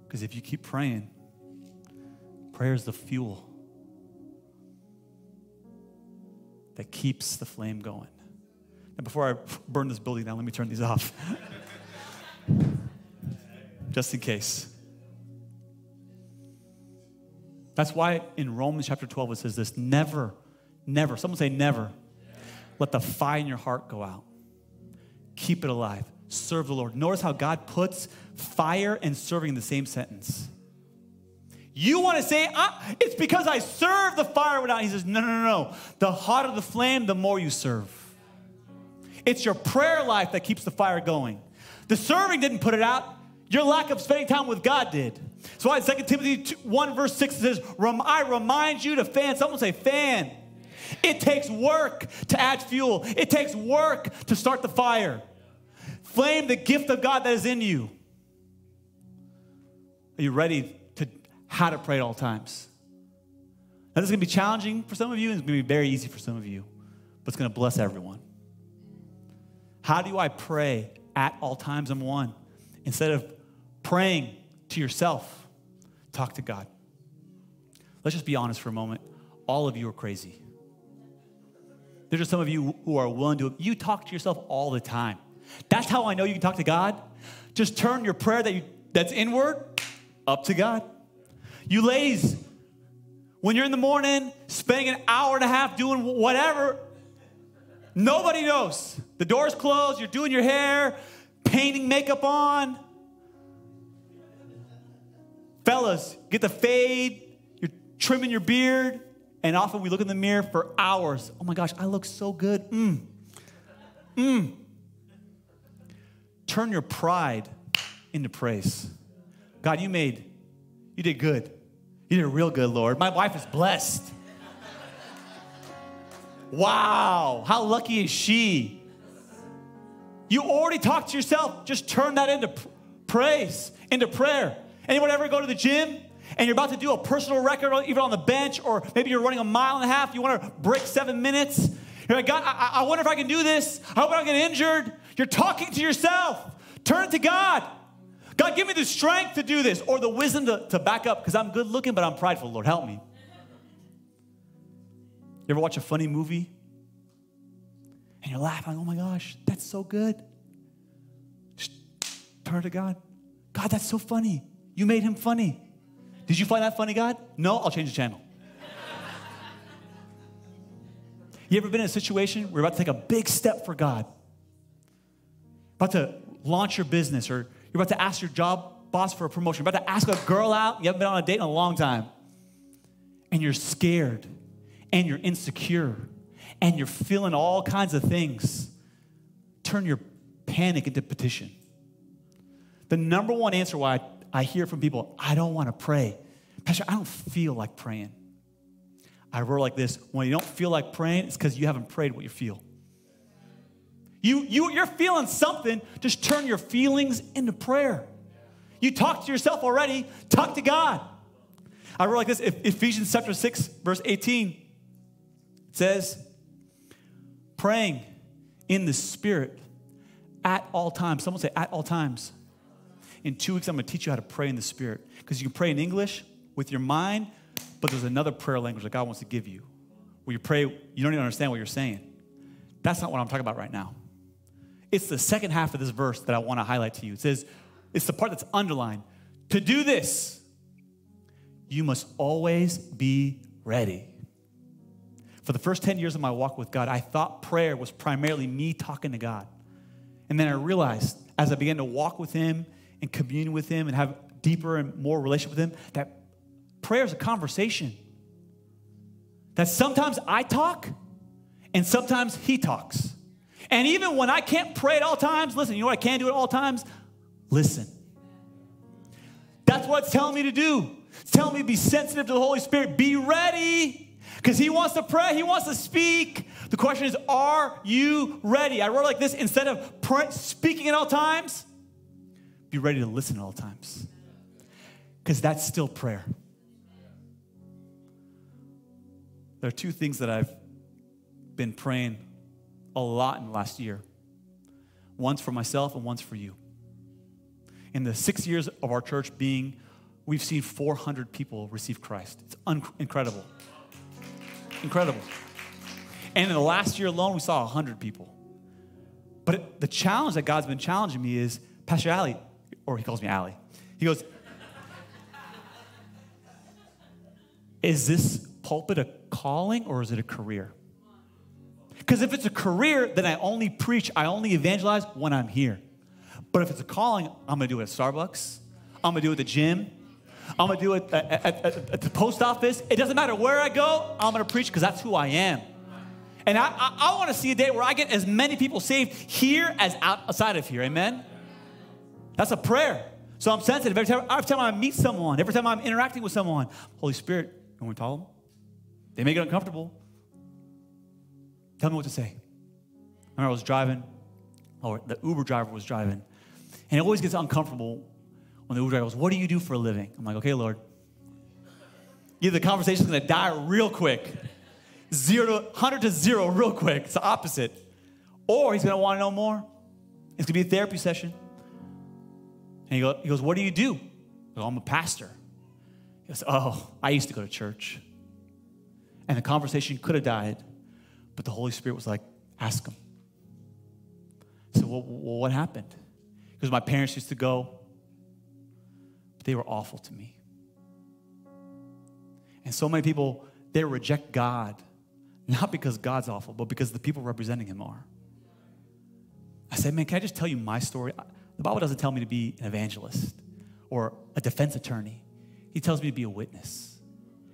S2: Because if you keep praying, prayer is the fuel that keeps the flame going. And before I burn this building down, let me turn these off. Just in case. That's why in Romans chapter 12 it says this never, never, someone say never, let the fire in your heart go out. Keep it alive serve the Lord. Notice how God puts fire and serving in the same sentence. You want to say, ah, it's because I serve the fire without. He says, no, no, no, no. The hotter the flame, the more you serve. It's your prayer life that keeps the fire going. The serving didn't put it out. Your lack of spending time with God did. So in 2 Timothy 1 verse 6 says, I remind you to fan. Someone say fan. It takes work to add fuel. It takes work to start the fire. Flame the gift of God that is in you. Are you ready to how to pray at all times? Now, this is going to be challenging for some of you, and it's going to be very easy for some of you, but it's going to bless everyone. How do I pray at all times? Number one, instead of praying to yourself, talk to God. Let's just be honest for a moment. All of you are crazy. There's just some of you who are willing to, you talk to yourself all the time. That's how I know you can talk to God. Just turn your prayer that you that's inward, up to God. You ladies, when you're in the morning spending an hour and a half doing whatever, nobody knows. The door's closed, you're doing your hair, painting makeup on. Fellas, get the fade, you're trimming your beard, and often we look in the mirror for hours. Oh my gosh, I look so good. Mmm. Mmm. Turn your pride into praise. God, you made, you did good. You did real good, Lord. My wife is blessed. Wow, how lucky is she? You already talked to yourself. Just turn that into praise, into prayer. Anyone ever go to the gym and you're about to do a personal record, even on the bench, or maybe you're running a mile and a half, you want to break seven minutes? You're like, God, I, I wonder if I can do this. I hope I don't get injured. You're talking to yourself. Turn to God. God, give me the strength to do this or the wisdom to, to back up because I'm good looking, but I'm prideful. Lord, help me. You ever watch a funny movie and you're laughing, oh my gosh, that's so good? Just turn to God. God, that's so funny. You made him funny. Did you find that funny, God? No, I'll change the channel. you ever been in a situation where you're about to take a big step for God? About to launch your business or you're about to ask your job boss for a promotion. You're about to ask a girl out. You haven't been on a date in a long time. And you're scared and you're insecure and you're feeling all kinds of things. Turn your panic into petition. The number one answer why I hear from people, I don't want to pray. Pastor, I don't feel like praying. I wrote like this when you don't feel like praying, it's because you haven't prayed what you feel. You, you, you're feeling something, just turn your feelings into prayer. You talk to yourself already, talk to God. I wrote like this Ephesians chapter 6, verse 18. It says, praying in the Spirit at all times. Someone say, at all times. In two weeks, I'm going to teach you how to pray in the Spirit. Because you can pray in English with your mind, but there's another prayer language that God wants to give you where you pray, you don't even understand what you're saying. That's not what I'm talking about right now. It's the second half of this verse that I want to highlight to you. It says, it's the part that's underlined. To do this, you must always be ready. For the first 10 years of my walk with God, I thought prayer was primarily me talking to God. And then I realized as I began to walk with Him and commune with Him and have deeper and more relationship with Him, that prayer is a conversation. That sometimes I talk and sometimes He talks. And even when I can't pray at all times, listen, you know what I can do at all times? Listen. That's what it's telling me to do. It's telling me to be sensitive to the Holy Spirit. Be ready. Because he wants to pray, he wants to speak. The question is, are you ready? I wrote like this instead of pray, speaking at all times, be ready to listen at all times. Because that's still prayer. There are two things that I've been praying a lot in the last year. Once for myself and once for you. In the six years of our church being, we've seen 400 people receive Christ. It's un- incredible. Incredible. And in the last year alone, we saw 100 people. But it, the challenge that God's been challenging me is Pastor Ali, or he calls me Ali. He goes, Is this pulpit a calling or is it a career? Because if it's a career, then I only preach, I only evangelize when I'm here. But if it's a calling, I'm gonna do it at Starbucks, I'm gonna do it at the gym, I'm gonna do it at, at, at, at the post office. It doesn't matter where I go, I'm gonna preach because that's who I am. And I, I, I wanna see a day where I get as many people saved here as outside of here, amen? That's a prayer. So I'm sensitive. Every time, every time I meet someone, every time I'm interacting with someone, Holy Spirit, want me tell them? They make it uncomfortable. Tell me what to say. I remember I was driving, or the Uber driver was driving, and it always gets uncomfortable when the Uber driver goes, What do you do for a living? I'm like, Okay, Lord. Either the conversation's gonna die real quick, zero to 100 to zero real quick. It's the opposite. Or he's gonna wanna know more. It's gonna be a therapy session. And he, go, he goes, What do you do? I I'm a pastor. He goes, Oh, I used to go to church. And the conversation could have died but the Holy Spirit was like, ask him. So, well, what happened? Because my parents used to go. but they were awful to me. And so many people, they reject God, not because God's awful, but because the people representing him are. I said, man, can I just tell you my story? The Bible doesn't tell me to be an evangelist or a defense attorney. He tells me to be a witness.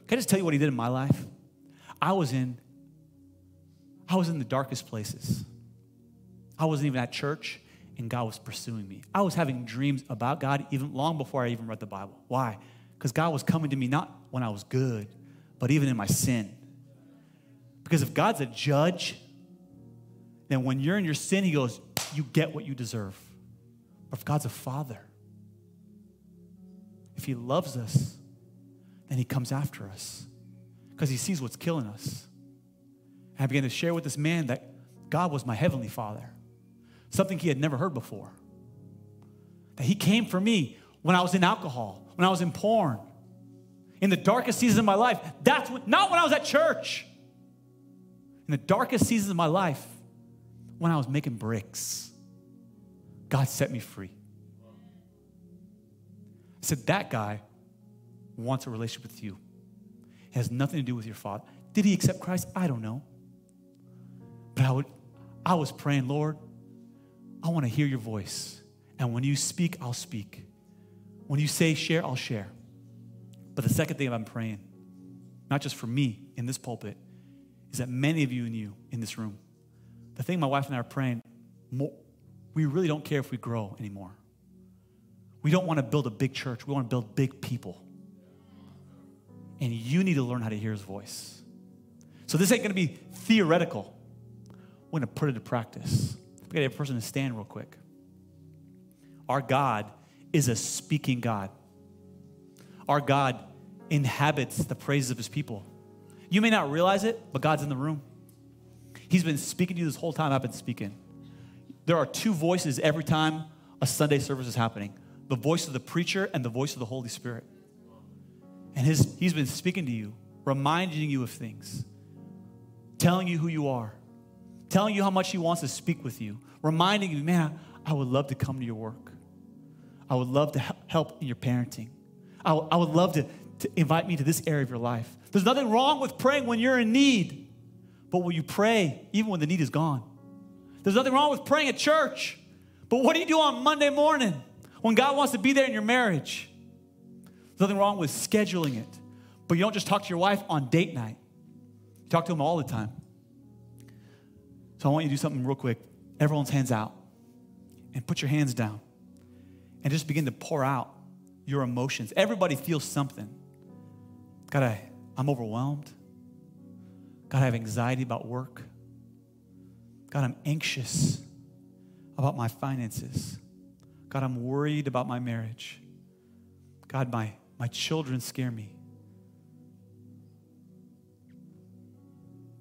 S2: Can I just tell you what he did in my life? I was in I was in the darkest places. I wasn't even at church and God was pursuing me. I was having dreams about God even long before I even read the Bible. Why? Because God was coming to me not when I was good, but even in my sin. Because if God's a judge, then when you're in your sin, He goes, You get what you deserve. But if God's a father, if He loves us, then He comes after us because He sees what's killing us. And I began to share with this man that God was my heavenly father, something he had never heard before. That He came for me when I was in alcohol, when I was in porn, in the darkest season of my life. That's what, not when I was at church. In the darkest seasons of my life, when I was making bricks, God set me free. I said, That guy wants a relationship with you. It has nothing to do with your father. Did he accept Christ? I don't know. But I, would, I was praying, Lord, I want to hear your voice. And when you speak, I'll speak. When you say share, I'll share. But the second thing I'm praying, not just for me in this pulpit, is that many of you and you in this room, the thing my wife and I are praying, we really don't care if we grow anymore. We don't want to build a big church. We want to build big people. And you need to learn how to hear his voice. So this ain't going to be theoretical. We're going to put it to practice. We got to a person to stand real quick. Our God is a speaking God. Our God inhabits the praises of his people. You may not realize it, but God's in the room. He's been speaking to you this whole time I've been speaking. There are two voices every time a Sunday service is happening the voice of the preacher and the voice of the Holy Spirit. And his, he's been speaking to you, reminding you of things, telling you who you are, telling you how much he wants to speak with you, reminding you, man, I would love to come to your work. I would love to help in your parenting. I, w- I would love to, to invite me to this area of your life. There's nothing wrong with praying when you're in need, but will you pray even when the need is gone? There's nothing wrong with praying at church, but what do you do on Monday morning? when God wants to be there in your marriage. There's nothing wrong with scheduling it, but you don't just talk to your wife on date night. You talk to him all the time. So I want you to do something real quick. Everyone's hands out and put your hands down and just begin to pour out your emotions. Everybody feels something. God, I, I'm overwhelmed. God, I have anxiety about work. God, I'm anxious about my finances. God, I'm worried about my marriage. God, my, my children scare me.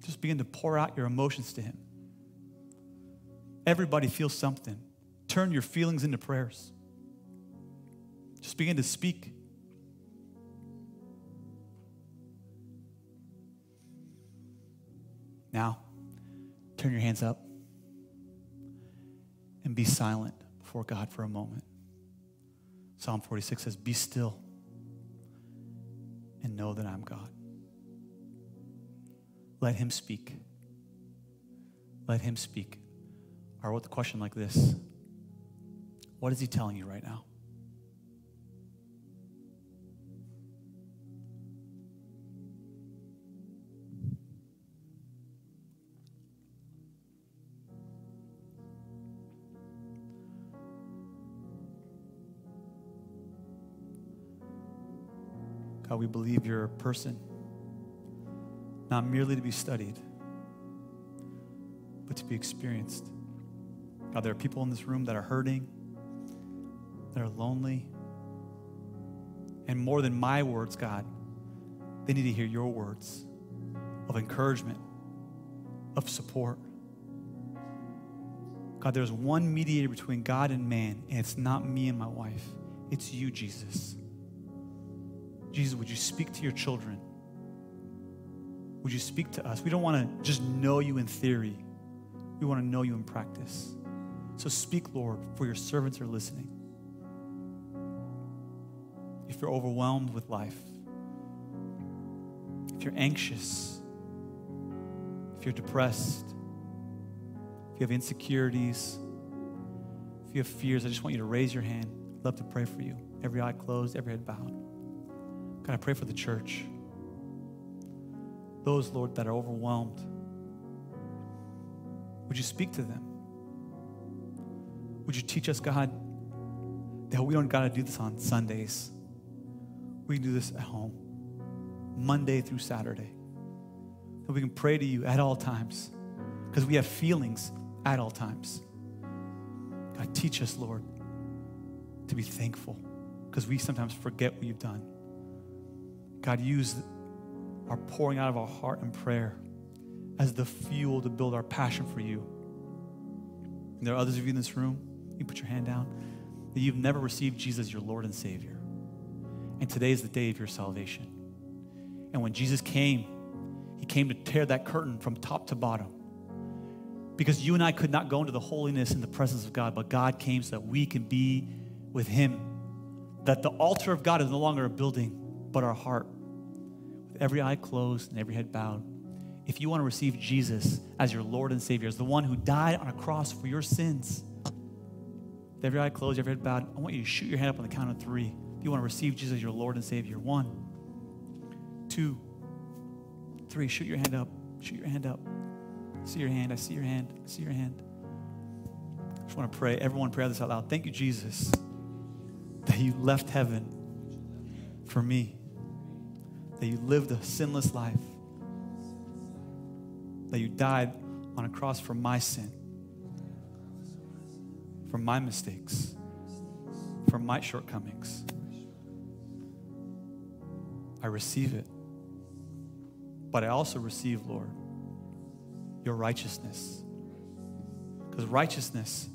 S2: Just begin to pour out your emotions to Him. Everybody feels something. Turn your feelings into prayers. Just begin to speak. Now, turn your hands up and be silent before God for a moment. Psalm 46 says, Be still and know that I'm God. Let Him speak. Let Him speak. I wrote the question like this What is He telling you right now? God, we believe you're a person, not merely to be studied, but to be experienced. God, there are people in this room that are hurting, that are lonely. And more than my words, God, they need to hear your words of encouragement, of support. God, there's one mediator between God and man, and it's not me and my wife. It's you, Jesus. Jesus, would you speak to your children? Would you speak to us? We don't want to just know you in theory, we want to know you in practice. So speak, Lord, for your servants are listening. if you're overwhelmed with life, if you're anxious, if you're depressed, if you have insecurities, if you have fears, I just want you to raise your hand. I'd love to pray for you. Every eye closed, every head bowed. God, I pray for the church. Those, Lord, that are overwhelmed. Would you speak to them? Would you teach us, God, that we don't got to do this on Sundays? We can do this at home, Monday through Saturday. That we can pray to you at all times because we have feelings at all times. God, teach us, Lord, to be thankful because we sometimes forget what you've done. God, use our pouring out of our heart in prayer as the fuel to build our passion for you. And there are others of you in this room, you put your hand down, that you've never received Jesus your Lord and Savior. And today is the day of your salvation. And when Jesus came, he came to tear that curtain from top to bottom. Because you and I could not go into the holiness in the presence of God, but God came so that we can be with Him. That the altar of God is no longer a building, but our heart. With every eye closed and every head bowed. If you want to receive Jesus as your Lord and Savior, as the one who died on a cross for your sins, with every eye closed, every head bowed, I want you to shoot your hand up on the count of three. If you want to receive Jesus as your Lord and Savior, one, two, three. Shoot your hand up. Shoot your hand up. I see your hand. I see your hand. I see your hand. I just want to pray. Everyone, pray this out loud. Thank you, Jesus, that you left heaven for me, that you lived a sinless life, that you died on a cross for my sin, for my mistakes, from my shortcomings. I receive it. But I also receive, Lord, your righteousness. Because righteousness,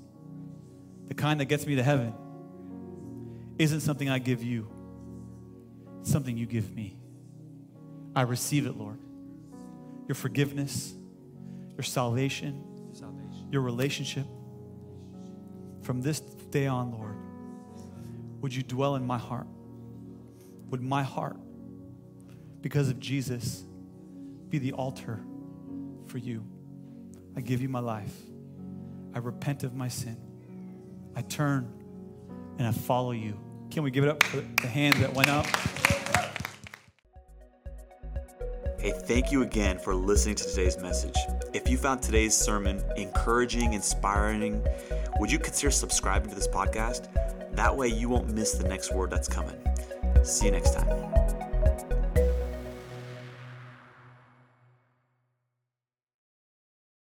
S2: the kind that gets me to heaven, isn't something I give you, it's something you give me. I receive it, Lord. Your forgiveness, your salvation, your relationship. From this day on, Lord, would you dwell in my heart? Would my heart, because of Jesus, be the altar for you? I give you my life. I repent of my sin. I turn and I follow you. Can we give it up for the hands that went up?
S1: Hey, thank you again for listening to today's message. If you found today's sermon encouraging, inspiring, would you consider subscribing to this podcast? That way you won't miss the next word that's coming. See you next time.